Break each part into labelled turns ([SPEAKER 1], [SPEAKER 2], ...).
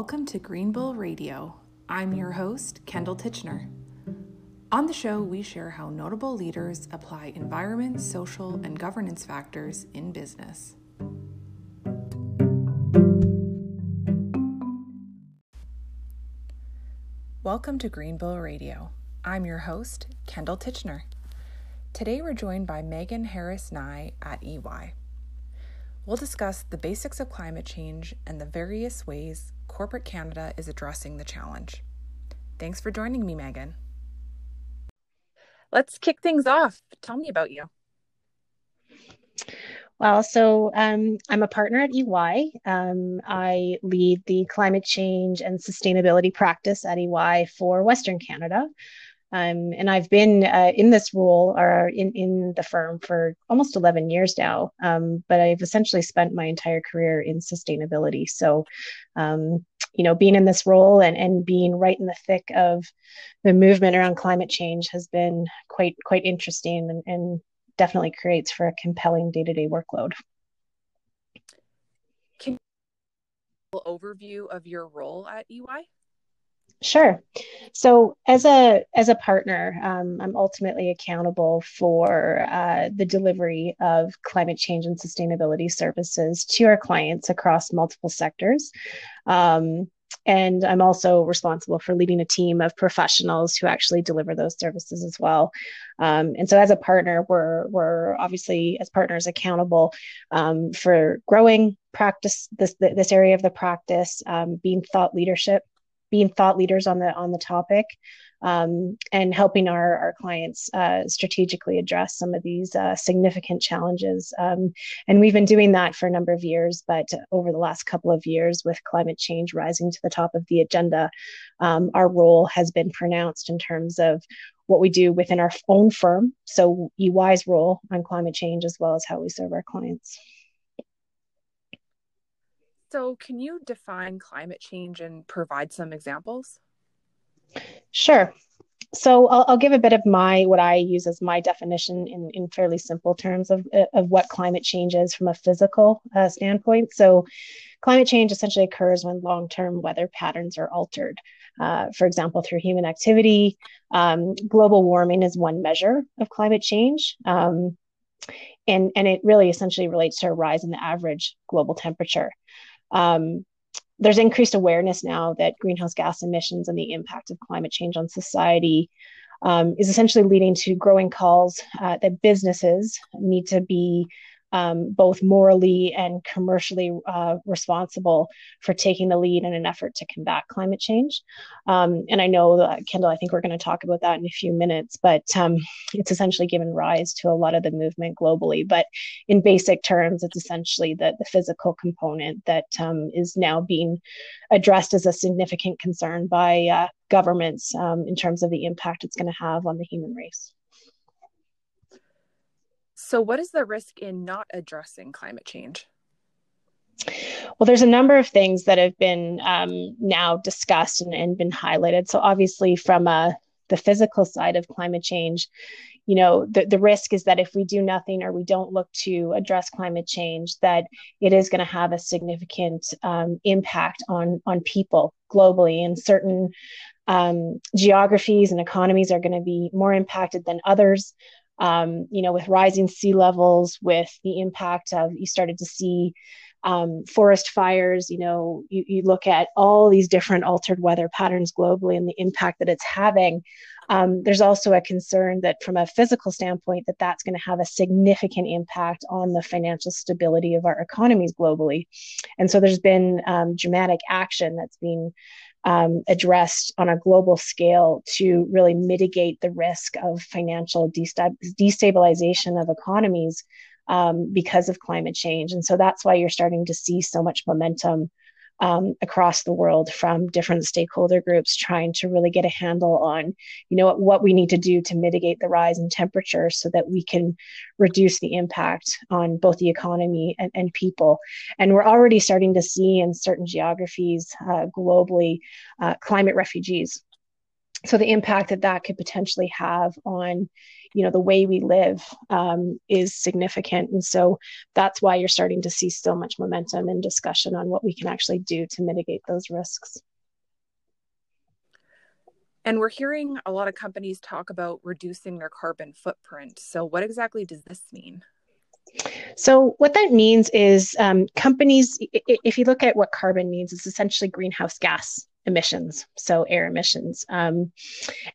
[SPEAKER 1] Welcome to Greenville Radio. I'm your host, Kendall Titchener. On the show, we share how notable leaders apply environment, social, and governance factors in business. Welcome to Greenville Radio. I'm your host, Kendall Titchener. Today we're joined by Megan Harris Nye at EY. We'll discuss the basics of climate change and the various ways corporate Canada is addressing the challenge. Thanks for joining me, Megan. Let's kick things off. Tell me about you.
[SPEAKER 2] Well, so um, I'm a partner at EY. Um, I lead the climate change and sustainability practice at EY for Western Canada. Um, and I've been uh, in this role or in, in the firm for almost 11 years now. Um, but I've essentially spent my entire career in sustainability. So, um, you know, being in this role and, and being right in the thick of the movement around climate change has been quite quite interesting and, and definitely creates for a compelling day to day workload.
[SPEAKER 1] Can you overview of your role at EY?
[SPEAKER 2] Sure. So as a as a partner, um, I'm ultimately accountable for uh, the delivery of climate change and sustainability services to our clients across multiple sectors. Um, and I'm also responsible for leading a team of professionals who actually deliver those services as well. Um, and so, as a partner, we're we're obviously as partners accountable um, for growing practice this this area of the practice, um, being thought leadership being thought leaders on the on the topic um, and helping our, our clients uh, strategically address some of these uh, significant challenges. Um, and we've been doing that for a number of years, but over the last couple of years, with climate change rising to the top of the agenda, um, our role has been pronounced in terms of what we do within our own firm. So, EY's role on climate change, as well as how we serve our clients.
[SPEAKER 1] So, can you define climate change and provide some examples?
[SPEAKER 2] Sure. So I'll, I'll, give a bit of my what I use as my definition in, in fairly simple terms of of what climate change is from a physical uh, standpoint. So climate change essentially occurs when long term weather patterns are altered. Uh, for example, through human activity, um, global warming is one measure of climate change. Um, and, and it really essentially relates to a rise in the average global temperature. Um, there's increased awareness now that greenhouse gas emissions and the impact of climate change on society um, is essentially leading to growing calls uh, that businesses need to be um, both morally and commercially uh, responsible for taking the lead in an effort to combat climate change. Um, and I know, that, Kendall, I think we're going to talk about that in a few minutes, but um, it's essentially given rise to a lot of the movement globally. But in basic terms, it's essentially the, the physical component that um, is now being addressed as a significant concern by uh, governments um, in terms of the impact it's going to have on the human race.
[SPEAKER 1] So, what is the risk in not addressing climate change?
[SPEAKER 2] Well, there's a number of things that have been um, now discussed and, and, been highlighted. So, obviously, from uh, the physical side of climate change, you know, the, the risk is that if we do nothing or we don't look to address climate change, that it is going to have a significant um, impact on on people globally, and certain um, geographies and economies are going to be more impacted than others um, you know, with rising sea levels, with the impact of, you started to see um, forest fires, you know, you, you, look at all these different altered weather patterns globally and the impact that it's having. Um, there's also a concern that from a physical standpoint that that's going to have a significant impact on the financial stability of our economies globally and so there's been um, dramatic action that's being um, addressed on a global scale to really mitigate the risk of financial destabilization of economies um, because of climate change. And so that's why you're starting to see so much momentum um, across the world from different stakeholder groups trying to really get a handle on you know what, we need to do to mitigate the rise in temperature so that we can reduce the impact on both the economy and, and people. And we're already starting to see in certain geographies uh, globally uh, climate refugees. So the impact that that could potentially have on you know the way we live um, is significant. And so that's why you're starting to see so much momentum and discussion on what we can actually do to mitigate those risks.
[SPEAKER 1] And we're hearing a lot of companies talk about reducing their carbon footprint. So what exactly does this mean?
[SPEAKER 2] So, what that means is um, companies, if you look at what carbon means, it's essentially greenhouse gas emissions, so air emissions. Um,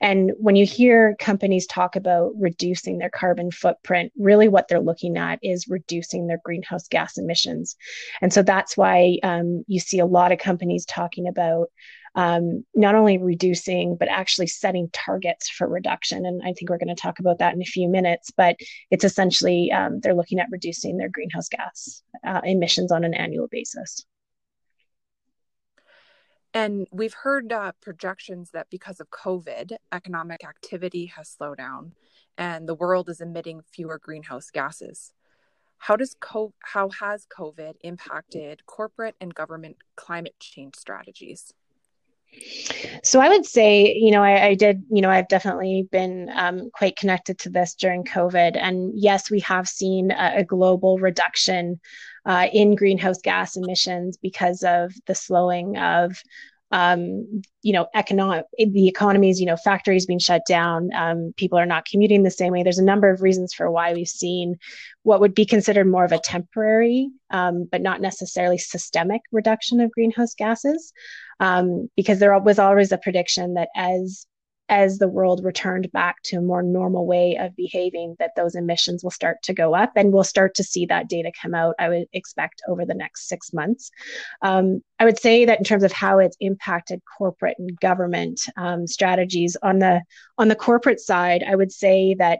[SPEAKER 2] and when you hear companies talk about reducing their carbon footprint, really what they're looking at is reducing their greenhouse gas emissions. And so that's why um, you see a lot of companies talking about um, not only reducing, but actually setting targets for reduction. And I think we're going to talk about that in a few minutes, but it's essentially um, they're looking at reducing their greenhouse gas uh, emissions on an annual basis.
[SPEAKER 1] And we've heard uh, projections that because of COVID, economic activity has slowed down and the world is emitting fewer greenhouse gases. How does co- how has COVID impacted corporate and government climate change strategies?
[SPEAKER 2] So I would say, you know, I, I did, you know, I've definitely been um, quite connected to this during COVID. And yes, we have seen a, a global reduction uh, in greenhouse gas emissions because of the slowing of um, you know, economic, the economies, you know, factories being shut down, um, people are not commuting the same way. There's a number of reasons for why we've seen what would be considered more of a temporary, um, but not necessarily systemic reduction of greenhouse gases, um, because there was always a prediction that as as the world returned back to a more normal way of behaving, that those emissions will start to go up. And we'll start to see that data come out, I would expect, over the next six months. Um, I would say that in terms of how it's impacted corporate and government um, strategies on the on the corporate side, I would say that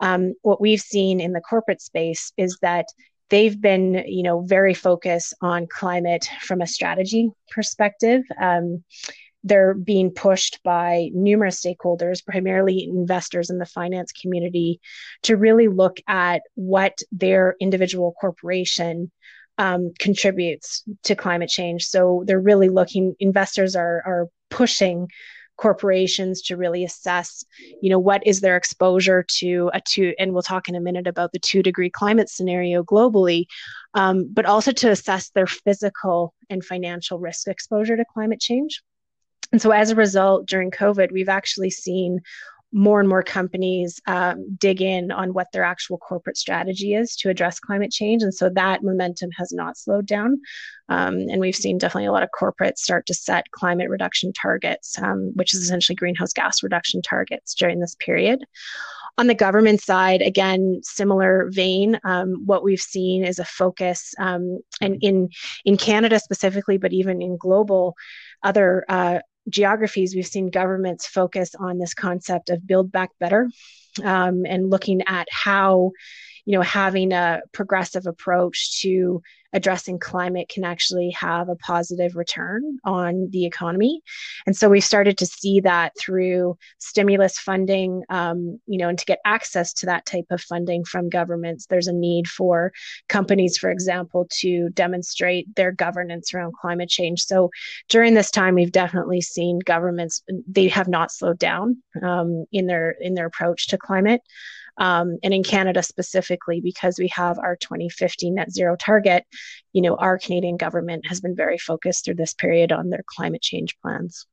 [SPEAKER 2] um, what we've seen in the corporate space is that they've been you know very focused on climate from a strategy perspective um, they're being pushed by numerous stakeholders, primarily investors in the finance community, to really look at what their individual corporation um, contributes to climate change. So they're really looking, investors are, are pushing corporations to really assess you know what is their exposure to a two and we'll talk in a minute about the two degree climate scenario globally um, but also to assess their physical and financial risk exposure to climate change. And so, as a result, during COVID, we've actually seen more and more companies um, dig in on what their actual corporate strategy is to address climate change. And so that momentum has not slowed down. Um, and we've seen definitely a lot of corporates start to set climate reduction targets, um, which is essentially greenhouse gas reduction targets during this period. On the government side, again, similar vein. Um, what we've seen is a focus, um, and in in Canada specifically, but even in global, other uh, geographies, we've seen governments focus on this concept of build back better um, and looking at how, you know, having a progressive approach to addressing climate can actually have a positive return on the economy. And so we started to see that through stimulus funding, um, you know, and to get access to that type of funding from governments, there's a need for companies, for example, to demonstrate their governance around climate change. So during this time, we've definitely seen governments, they have not slowed down um, in their in their approach to climate. Um, and in Canada specifically, because we have our 2050 net zero target, you know, our Canadian government has been very focused through this period on their climate change plans.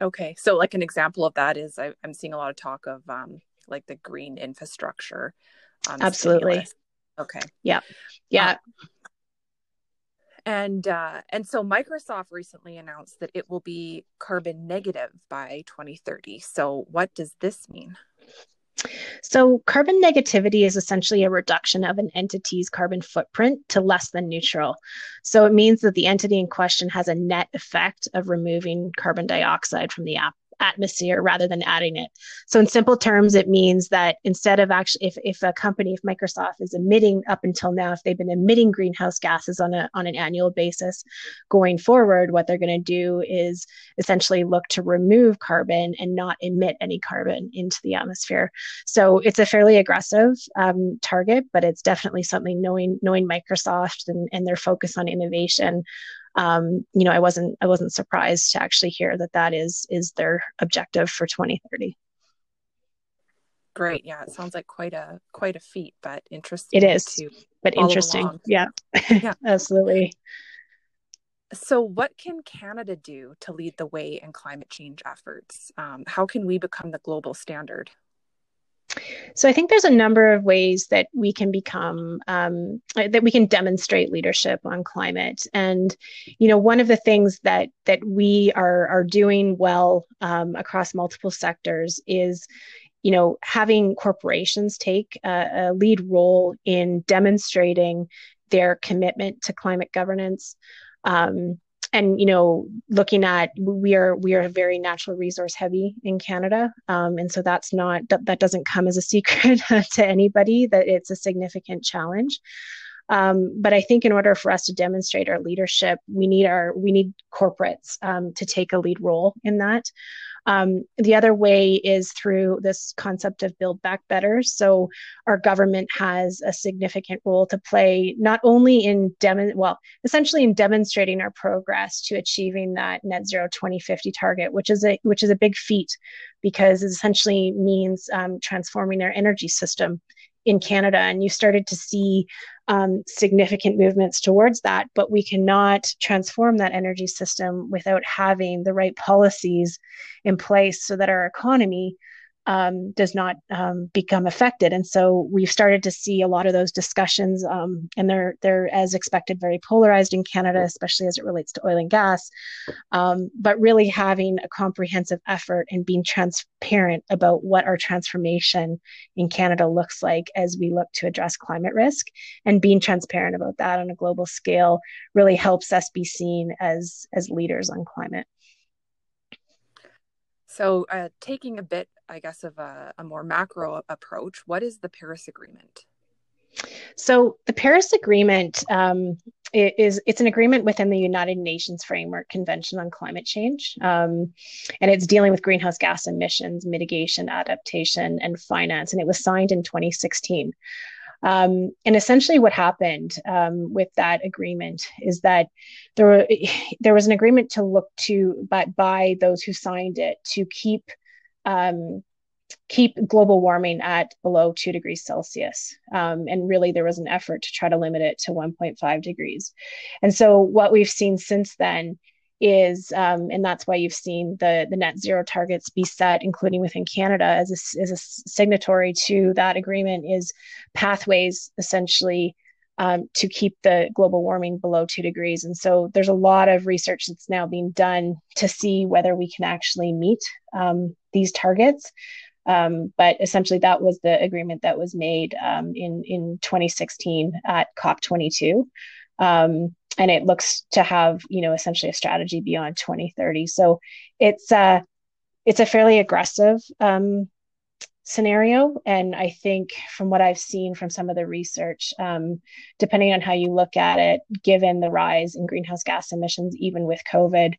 [SPEAKER 1] Okay, so like an example of that is I, am seeing a lot of talk of um, like the green infrastructure.
[SPEAKER 2] Um, Absolutely. Stimulus.
[SPEAKER 1] Okay.
[SPEAKER 2] Yeah. Yeah. Uh,
[SPEAKER 1] and uh, and so Microsoft recently announced that it will be carbon negative by 2030. So what does this mean?
[SPEAKER 2] So, carbon negativity is essentially a reduction of an entity's carbon footprint to less than neutral. So, it means that the entity in question has a net effect of removing carbon dioxide from the atmosphere rather than adding it. So in simple terms, it means that instead of actually, if, if a company, if Microsoft is emitting up until now, if they've been emitting greenhouse gases on a on an annual basis, going forward, what they're going to do is essentially look to remove carbon and not emit any carbon into the atmosphere. So it's a fairly aggressive um, target, but it's definitely something knowing knowing Microsoft and, and their focus on innovation um, you know, I wasn't I wasn't surprised to actually hear that that is is their objective for 2030.
[SPEAKER 1] great. Yeah, it sounds like quite a quite a feat, but interesting.
[SPEAKER 2] It is, but interesting. Along. Yeah, yeah, absolutely.
[SPEAKER 1] So, what can Canada do to lead the way in climate change efforts? Um, how can we become the global standard?
[SPEAKER 2] So I think there's a number of ways that we can become um, that we can demonstrate leadership on climate, and you know one of the things that that we are are doing well um, across multiple sectors is you know having corporations take a, a lead role in demonstrating their commitment to climate governance. Um, and you know looking at we are we are very natural resource heavy in canada um, and so that's not that, that doesn't come as a secret to anybody that it's a significant challenge um, but I think in order for us to demonstrate our leadership, we need our we need corporates um, to take a lead role in that. Um, the other way is through this concept of build back better. So our government has a significant role to play, not only in demo, well, essentially in demonstrating our progress to achieving that net zero 2050 target, which is a which is a big feat because it essentially means um, transforming our energy system in Canada. And you started to see um, significant movements towards that, but we cannot transform that energy system without having the right policies in place so that our economy um, does not um, become affected. And so we've started to see a lot of those discussions, um, and they're they're as expected very polarized in Canada, especially as it relates to oil and gas. Um, but really having a comprehensive effort and being transparent about what our transformation in Canada looks like as we look to address climate risk, and being transparent about that on a global scale really helps us be seen as as leaders on climate.
[SPEAKER 1] So, uh, taking a bit, I guess, of a, a more macro approach, what is the Paris Agreement?
[SPEAKER 2] So, the Paris Agreement um, is it's an agreement within the United Nations Framework Convention on Climate Change, um, and it's dealing with greenhouse gas emissions mitigation, adaptation, and finance. And it was signed in 2016. Um, and essentially, what happened um, with that agreement is that there were, there was an agreement to look to but by those who signed it to keep um, keep global warming at below two degrees Celsius. Um, and really, there was an effort to try to limit it to 1.5 degrees. And so, what we've seen since then is, um, and that's why you've seen the the net zero targets be set, including within Canada as a, as a signatory to that agreement, is pathways essentially um, to keep the global warming below two degrees. And so there's a lot of research that's now being done to see whether we can actually meet um, these targets. Um, but essentially, that was the agreement that was made um, in in 2016 at COP22. Um, and it looks to have you know essentially a strategy beyond 2030 so it's uh it's a fairly aggressive um, scenario. And i think from what i've seen from some of the research um, depending on how you look at it given the rise in greenhouse gas emissions even with covid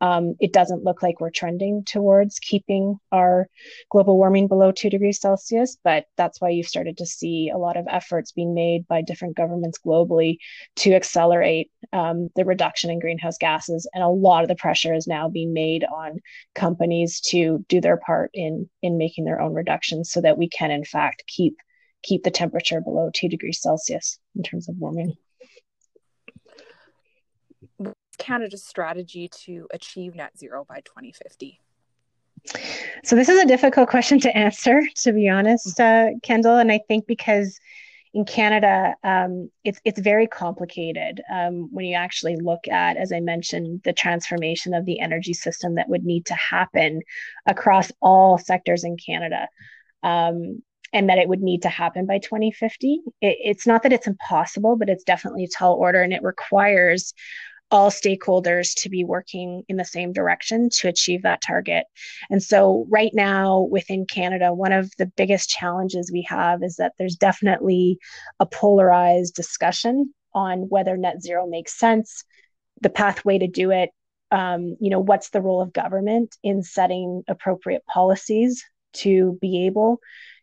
[SPEAKER 2] um, it doesn't look like we're trending towards keeping our global warming below two degrees Celsius, but that's why you've started to see a lot of efforts being made by different governments globally to accelerate um, the reduction in greenhouse gases. And a lot of the pressure is now being made on companies to do their part in in making their own reductions so that we can in fact keep keep the temperature below two degrees Celsius in terms of warming.
[SPEAKER 1] Canada's strategy to achieve net zero by 2050?
[SPEAKER 2] So, this is a difficult question to answer, to be honest, uh, Kendall. And I think because in Canada, um, it's it's very complicated um, when you actually look at, as I mentioned, the transformation of the energy system that would need to happen across all sectors in Canada, um, and that it would need to happen by 2050. It, it's not that it's impossible, but it's definitely a tall order, and it requires all stakeholders to be working in the same direction to achieve that target. And so, right now within Canada, one of the biggest challenges we have is that there's definitely a polarized discussion on whether net zero makes sense, the pathway to do it. Um, you know, what's the role of government in setting appropriate policies to be able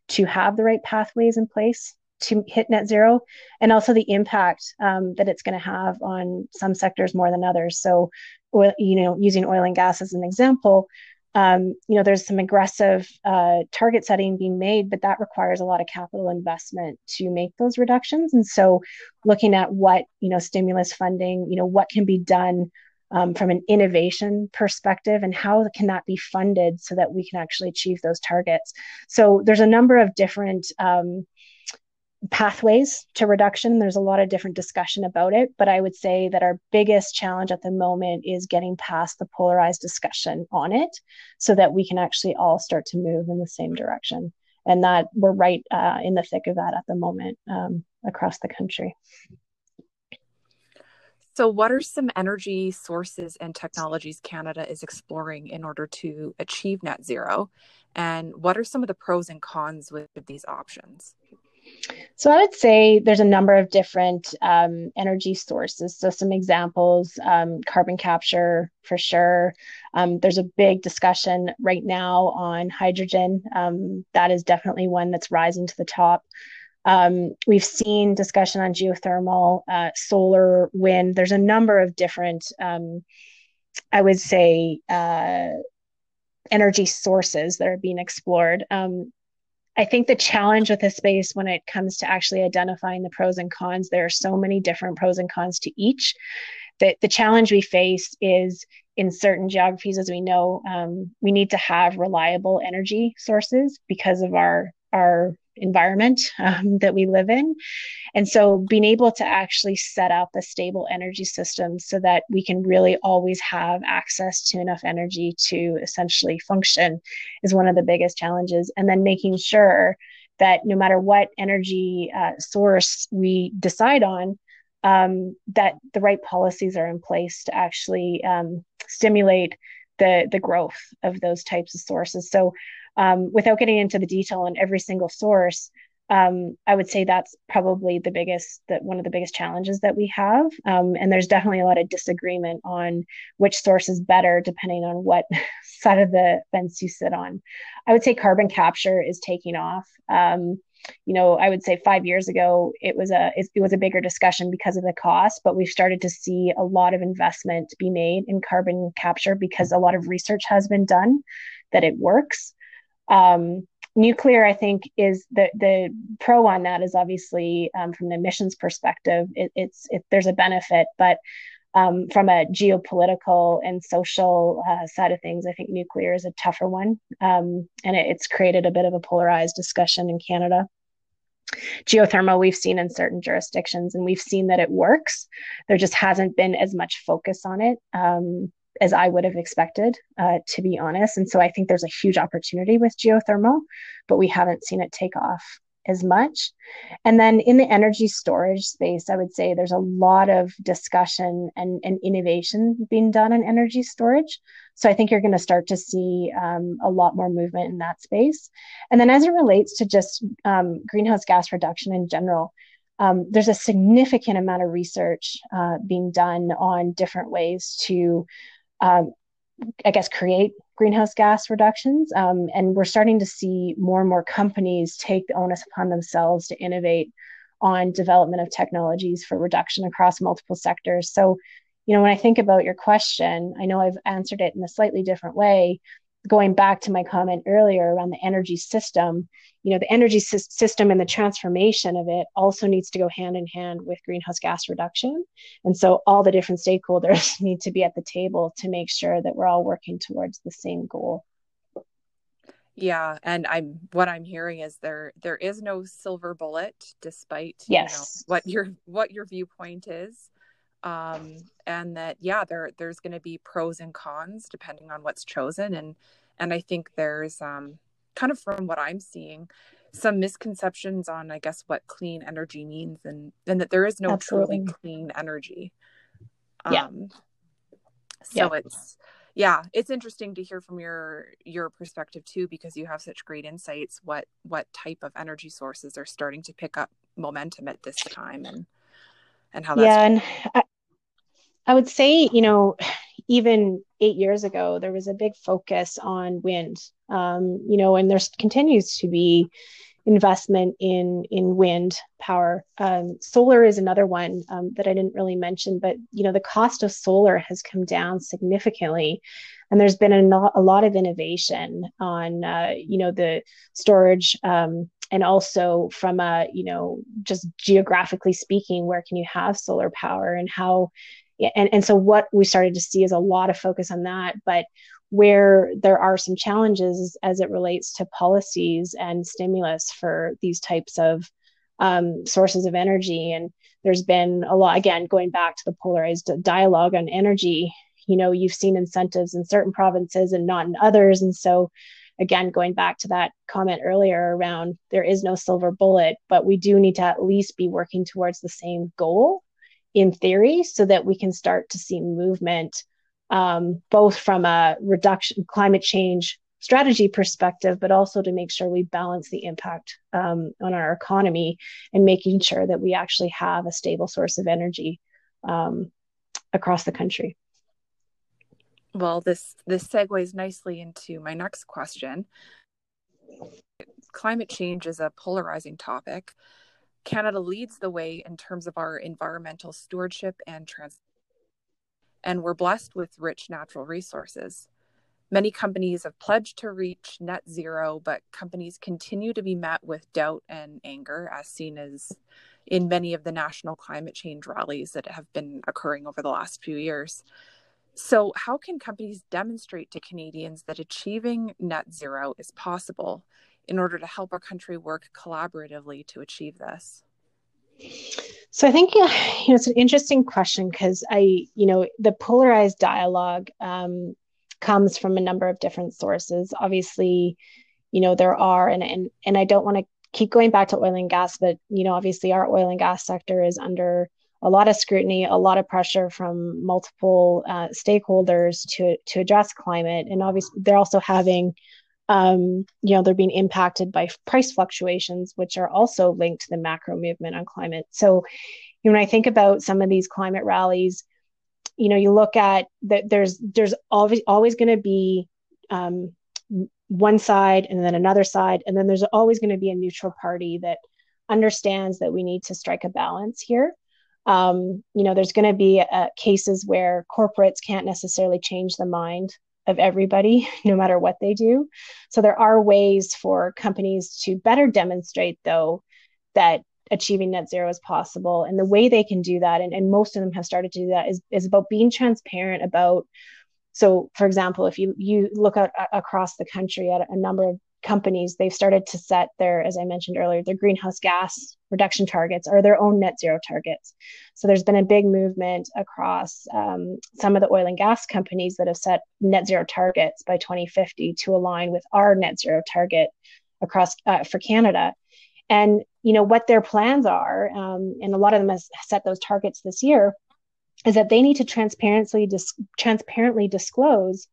[SPEAKER 2] to have the right pathways in place to hit net zero and also the impact um, that it's going to have on some sectors more than others so oil, you know using oil and gas as an example um, you know, there's some aggressive uh, target setting being made, but that requires a lot of capital investment to make those reductions. And so, looking at what you know, stimulus funding, you know, what can be done um, from an innovation perspective, and how can that be funded so that we can actually achieve those targets. So, there's a number of different um, pathways to reduction. There's a lot of different discussion about it, but I would say that our biggest challenge at the moment is getting past the polarized discussion on it so that we can actually all start to move in the same direction. And that we're right uh, in the thick of that at the moment um, across the country.
[SPEAKER 1] So, what are some energy sources and technologies Canada is exploring in order to achieve net zero? And what are some of the pros and cons with these options?
[SPEAKER 2] So I would say there's a number of different um, energy sources. So some examples: um, carbon capture for sure. Um, there's a big discussion right now on hydrogen. Um, that is definitely one that's rising to the top. Um, we've seen discussion on geothermal, uh, solar, wind. There's a number of different, um, I would say, uh, energy sources that are being explored. Um, I think the challenge with this space when it comes to actually identifying the pros and cons, there are so many different pros and cons to each. That the challenge we face is in certain geographies, as we know, um, we need to have reliable energy sources because of our our environment um, that we live in. And so being able to actually set up a stable energy system so that we can really always have access to enough energy to essentially function is one of the biggest challenges. And then making sure that no matter what energy uh, source we decide on, um, that the right policies are in place to actually um, stimulate the the growth of those types of sources. So um, without getting into the detail on every single source, um, I would say that's probably the biggest, that one of the biggest challenges that we have. Um, and there's definitely a lot of disagreement on which source is better, depending on what side of the fence you sit on. I would say carbon capture is taking off. Um, you know, I would say five years ago it was a it, it was a bigger discussion because of the cost, but we've started to see a lot of investment be made in carbon capture because a lot of research has been done that it works. Um, nuclear, I think, is the the pro on that is obviously um, from the emissions perspective, it, it's it, there's a benefit, but um, from a geopolitical and social uh, side of things, I think nuclear is a tougher one, um, and it, it's created a bit of a polarized discussion in Canada. Geothermal, we've seen in certain jurisdictions, and we've seen that it works. There just hasn't been as much focus on it. Um, as I would have expected, uh, to be honest. And so I think there's a huge opportunity with geothermal, but we haven't seen it take off as much. And then in the energy storage space, I would say there's a lot of discussion and, and innovation being done in energy storage. So I think you're going to start to see um, a lot more movement in that space. And then as it relates to just um, greenhouse gas reduction in general, um, there's a significant amount of research uh, being done on different ways to um, I guess, create greenhouse gas reductions. Um, and we're starting to see more and more companies take the onus upon themselves to innovate on development of technologies for reduction across multiple sectors. So, you know, when I think about your question, I know I've answered it in a slightly different way, going back to my comment earlier around the energy system, you know, the energy sy- system and the transformation of it also needs to go hand in hand with greenhouse gas reduction. And so all the different stakeholders need to be at the table to make sure that we're all working towards the same goal.
[SPEAKER 1] Yeah, and I'm what I'm hearing is there there is no silver bullet despite
[SPEAKER 2] yes.
[SPEAKER 1] You know, what your what your viewpoint is um, and that yeah there there's going to be pros and cons depending on what's chosen and and i think there's um, kind of from what i'm seeing some misconceptions on i guess what clean energy means and and that there is no Absolutely. truly clean energy
[SPEAKER 2] yeah.
[SPEAKER 1] Um, so yeah. it's yeah it's interesting to hear from your your perspective too because you have such great insights what what type of energy sources are starting to pick up momentum at this time and and how that's
[SPEAKER 2] yeah and I, would say, you know, even eight years ago, there was a big focus on wind, um, you know, and there continues to be investment in in wind power. Um, solar is another one um, that I didn't really mention, but you know, the cost of solar has come down significantly and there's been a, a lot of innovation on uh, you know the storage um, and also from a you know just geographically speaking where can you have solar power and how and, and so what we started to see is a lot of focus on that but where there are some challenges as it relates to policies and stimulus for these types of um, sources of energy. And there's been a lot again going back to the polarized dialogue on energy you know you've seen incentives in certain provinces and not in others. And so again going back to that comment earlier around there is no silver bullet but we do need to at least be working towards the same goal in theory so that we can start to see movement um, both from a reduction climate change strategy perspective but also to make sure we balance the impact um, on our economy and making sure that we actually have a stable source of energy um, across the country
[SPEAKER 1] well, this this segues nicely into my next question. Climate change is a polarizing topic. Canada leads the way in terms of our environmental stewardship and trans and we're blessed with rich natural resources. Many companies have pledged to reach net zero, but companies continue to be met with doubt and anger, as seen as in many of the national climate change rallies that have been occurring over the last few years. So, how can companies demonstrate to Canadians that achieving net zero is possible in order to help our country work collaboratively to achieve this?
[SPEAKER 2] So I think you know, it's an interesting question because I, you know, the polarized dialogue um, comes from a number of different sources. Obviously, you know, there are, and and and I don't want to keep going back to oil and gas, but you know, obviously our oil and gas sector is under a lot of scrutiny, a lot of pressure from multiple uh, stakeholders to to address climate, and obviously they're also having, um, you know, they're being impacted by price fluctuations, which are also linked to the macro movement on climate. So, you know, when I think about some of these climate rallies, you know, you look at that there's there's always always going to be um, one side and then another side, and then there's always going to be a neutral party that understands that we need to strike a balance here um, you know, there's going to be uh, cases where corporates can't necessarily change the mind of everybody, no matter what they do. So there are ways for companies to better demonstrate, though, that achieving net zero is possible. And the way they can do that, and, and most of them have started to do that, is, is about being transparent about. So, for example, if you you look out across the country at a number of companies, they've started to set their, as I mentioned earlier, their greenhouse gas reduction targets or their own net zero targets. So there's been a big movement across um, some of the oil and gas companies that have set net zero targets by 2050 to align with our net zero target across uh, for Canada. And you know what their plans are, um, and a lot of them have set those targets this year, is that they need to transparently dis- transparently disclose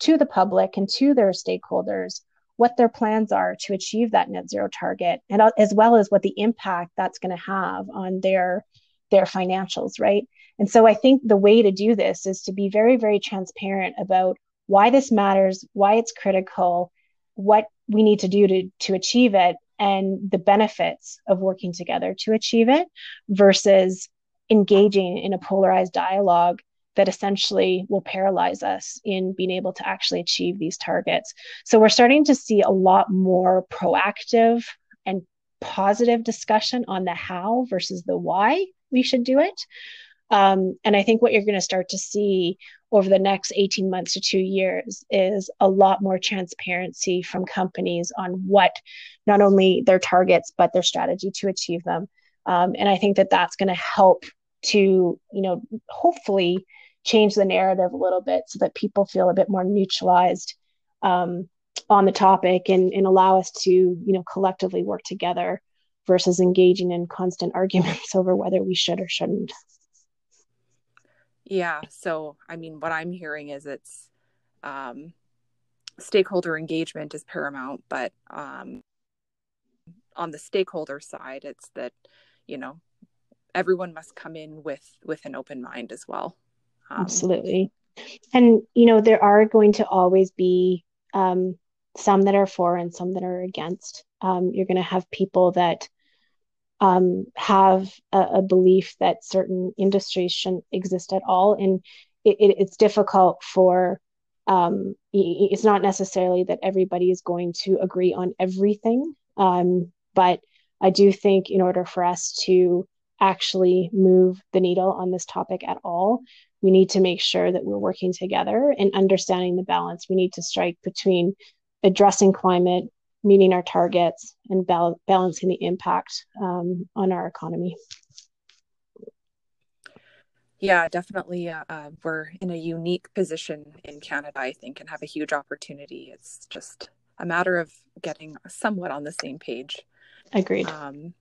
[SPEAKER 2] to the public and to their stakeholders what their plans are to achieve that net zero target and uh, as well as what the impact that's going to have on their their financials right? And so i think the way to do this is to be very very transparent about why this matters why it's critical what we need to do to to achieve it and the benefits of working together to achieve it versus engaging in a polarized dialogue that essentially will paralyze us in being able to actually achieve these targets. So we're starting to see a lot more proactive and positive discussion on the how versus the why we should do it. Um, and I think what you're going to start to see over the next 18 months to two years is a lot more transparency from companies on what not only their targets, but their strategy to achieve them. Um, and I think that that's going to help to, you know, hopefully change the narrative a little bit so that people feel a bit more neutralized um, on the topic and, and allow us to you know collectively work together versus engaging in constant arguments over whether we should or shouldn't.
[SPEAKER 1] Yeah so i mean what i'm hearing is it's um, stakeholder engagement is paramount but um, on the stakeholder side it's that you know everyone must come in with with an open mind as well
[SPEAKER 2] um, Absolutely. And, you know, there are going to always be um, some that are for and some that are against. Um, you're going to have people that um, have a, a, belief that certain industries shouldn't exist at all. And it, it, it's difficult for um, it's not necessarily that everybody is going to agree on everything um, but i do think in order for us to actually move the needle on this topic at all we need to make sure that we're working together and understanding the balance we need to strike between addressing climate meeting our targets and bal- balancing the impact um, on our economy
[SPEAKER 1] yeah, definitely. Uh, uh, we're in a unique position in Canada, I think, and have a huge opportunity. It's just a matter of getting somewhat on the same page.
[SPEAKER 2] Agreed.
[SPEAKER 1] Um,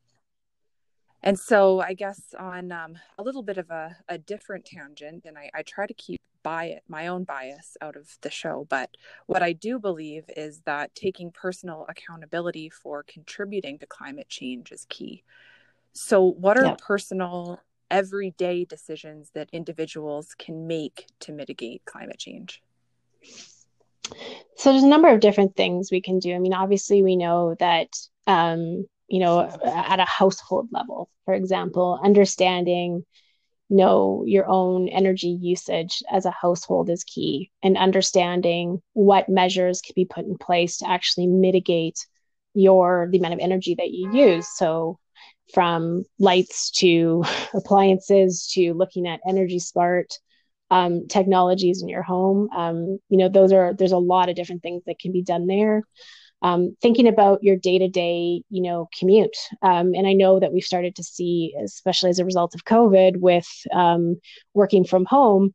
[SPEAKER 1] and so, I guess on um, a little bit of a, a different tangent, and I, I try to keep bias, my own bias out of the show, but what I do believe is that taking personal accountability for contributing to climate change is key. So, what are personal everyday decisions that individuals can make to mitigate climate change?
[SPEAKER 2] So there's a number of different things we can do. I mean, obviously, we know that um, you know at a household level, for example, understanding you know your own energy usage as a household is key, and understanding what measures can be put in place to actually mitigate your the amount of energy that you use. So from lights to appliances to looking at energy smart um, technologies in your home. Um, you know, those are there's a lot of different things that can be done there. Um, thinking about your day to day, you know, commute. Um, and I know that we've started to see, especially as a result of COVID, with um, working from home,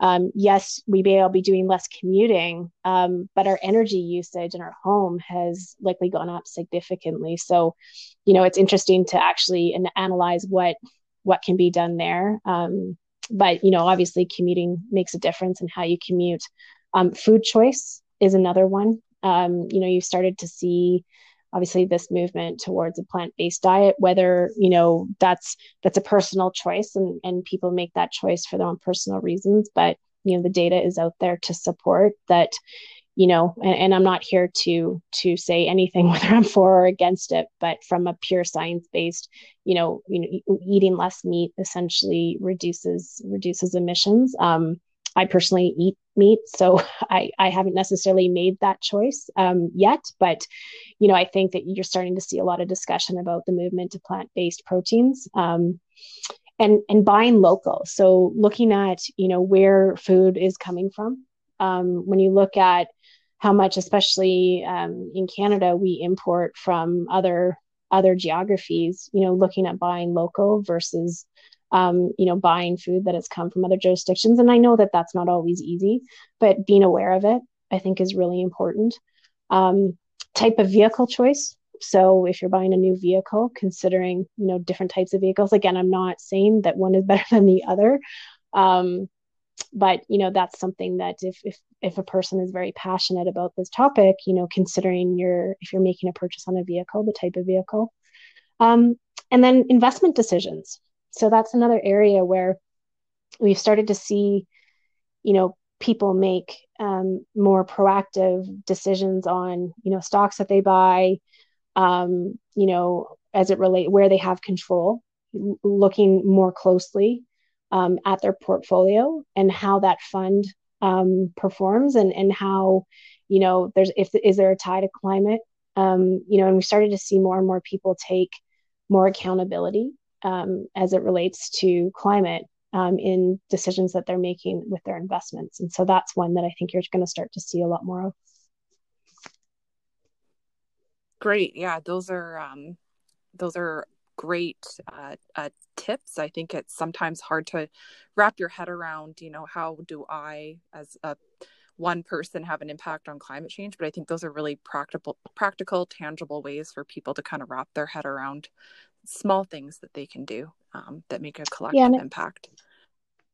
[SPEAKER 2] um, yes, we may all be doing less commuting, um, but our energy usage in our home has likely gone up significantly. So, you know, it's interesting to actually analyze what what can be done there. Um, but you know, obviously, commuting makes a difference in how you commute. Food choice is another one. Um, you know, you started to see obviously this movement towards a plant-based diet whether you know that's that's a personal choice and and people make that choice for their own personal reasons but you know the data is out there to support that you know and, and i'm not here to to say anything whether i'm for or against it but from a pure science based you know you know eating less meat essentially reduces reduces emissions. Um I personally eat meat, so I, I haven't necessarily made that choice um, yet. But, you know, I think that you're starting to see a lot of discussion about the movement to plant based proteins. Um, and, and buying local. So looking at, you know, where food is coming from. Um, when you look at how much, especially um, in Canada, we import from other other geographies, you know, looking at buying local versus um, you know, buying food that has come from other jurisdictions. And I know that that's not always easy, but being aware of it, I think, is really important. Um, type of vehicle choice. So if you're buying a new vehicle, considering you know different types of vehicles. Again, I'm not saying that one is better than the other, um, but you know that's something that if if if a person is very passionate about this topic, you know, considering your if you're making a purchase on a vehicle, the type of vehicle, um, and then investment decisions so that's another area where we've started to see you know people make um, more proactive decisions on you know stocks that they buy um, you know as it relate where they have control looking more closely um, at their portfolio and how that fund um, performs and and how you know there's if is there a tie to climate um, you know and we started to see more and more people take more accountability um, as it relates to climate um, in decisions that they're making with their investments. And so that's one that I think you're going to start to see a lot more of.
[SPEAKER 1] Great. Yeah, those are um, those are great uh, uh, tips. I think it's sometimes hard to wrap your head around. You know, how do I, as a one person, have an impact on climate change? But I think those are really practical, practical, tangible ways for people to kind of wrap their head around small things that they can do um, that make a collective yeah, impact.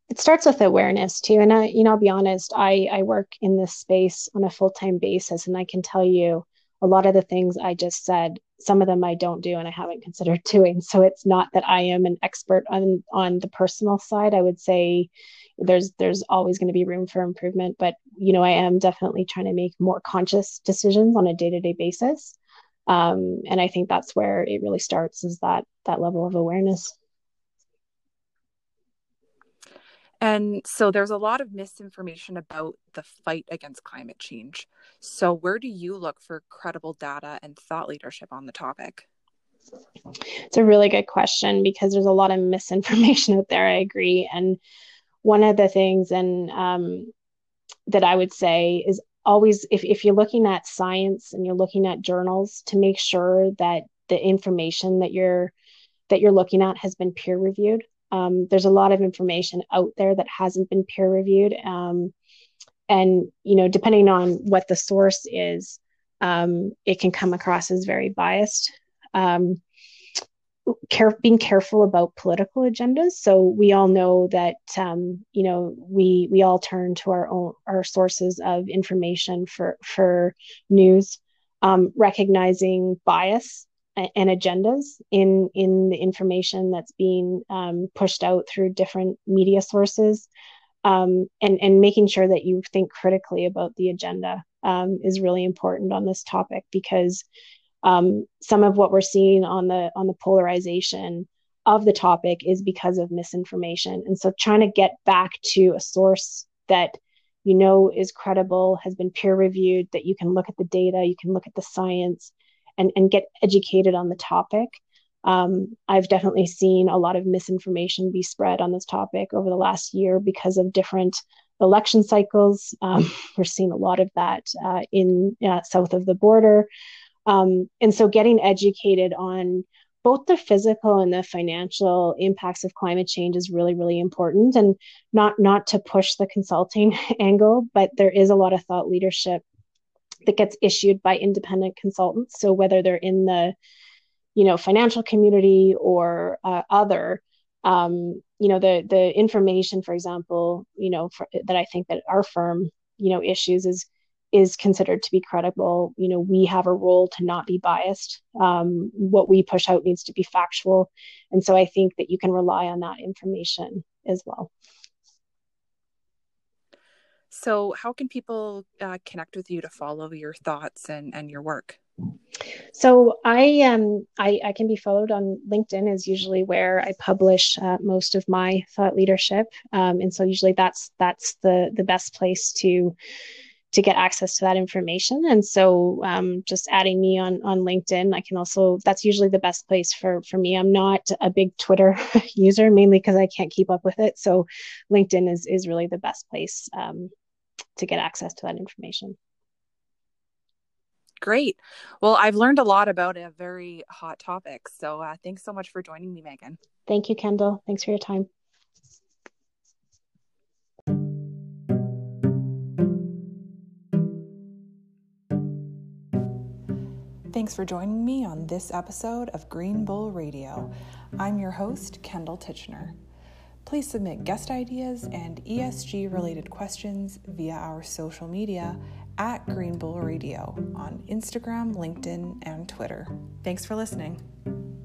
[SPEAKER 2] It starts with awareness too. And i you know i'll be honest i i work in this space on a full-time basis and i can tell you a lot of the things i just said some of them i don't do and i haven't considered doing. So it's not that i am an expert on on the personal side. I would say there's there's always going to be room for improvement but you know i am definitely trying to make more conscious decisions on a day-to-day basis um, and i think that's where it really starts is that that level of awareness
[SPEAKER 1] And so there's a lot of misinformation about the fight against climate change. So, where do you look for credible data and thought leadership on the topic?
[SPEAKER 2] It's a really good question because there's a lot of misinformation out there. I agree. And one of the things, and um, that I would say is always if, if you're looking at science and you're looking at journals to make sure that the information that you're that you're looking at has been peer reviewed. Um, there's a lot of information out there that hasn't been peer reviewed. Um, and you know depending on what the source is um, it can come across as very biased. Um, care, being careful about political agendas. So we all know that um, you know we we all turn to our own our sources of information for for news, um, recognizing bias and agendas in in the information that's being um, pushed out through different media sources, um, and and making sure that you think critically about the agenda um, is really important on this topic because um, some of what we're seeing on the on the polarization of the topic is because of misinformation and so trying to get back to a source that you know is credible has been peer reviewed that you can look at the data you can look at the science and and get educated on the topic um, I've definitely seen a lot of misinformation be spread on this topic over the last year because of different election cycles. Um, we're seeing a lot of that uh, in uh, south of the border. Um, and so getting educated on both the physical and the financial impacts of climate change is really really important. And not not to push the consulting angle but there is a lot of thought leadership that gets issued by independent consultants. So whether they're in the you know financial community or uh, other um, you know the the information for example you know for, that i think that our firm you know issues is is considered to be credible. You know, we have a role to not be biased. Um, what we push out needs to be factual. And so I think that you can rely on that information as well.
[SPEAKER 1] So, how can people uh, connect with you to follow your thoughts and, and your work?
[SPEAKER 2] So I um I, I can be followed on LinkedIn is usually where I publish uh, most of my thought leadership, um, and so usually that's that's the the best place to to get access to that information. And so um, just adding me on on LinkedIn, I can also that's usually the best place for for me. I'm not a big Twitter user mainly because I can't keep up with it. So LinkedIn is is really the best place um, to get access to that information.
[SPEAKER 1] Great. Well, I've learned a lot about a very hot topic. So uh, thanks so much for joining me, Megan.
[SPEAKER 2] Thank you, Kendall. Thanks for your time.
[SPEAKER 1] Thanks for joining me on this episode of Green mm-hmm. Bull Radio. I'm your host, Kendall Titchener. Please submit guest ideas and ESG related questions via our social media at Green Bull Radio on Instagram, LinkedIn, and Twitter. Thanks for listening.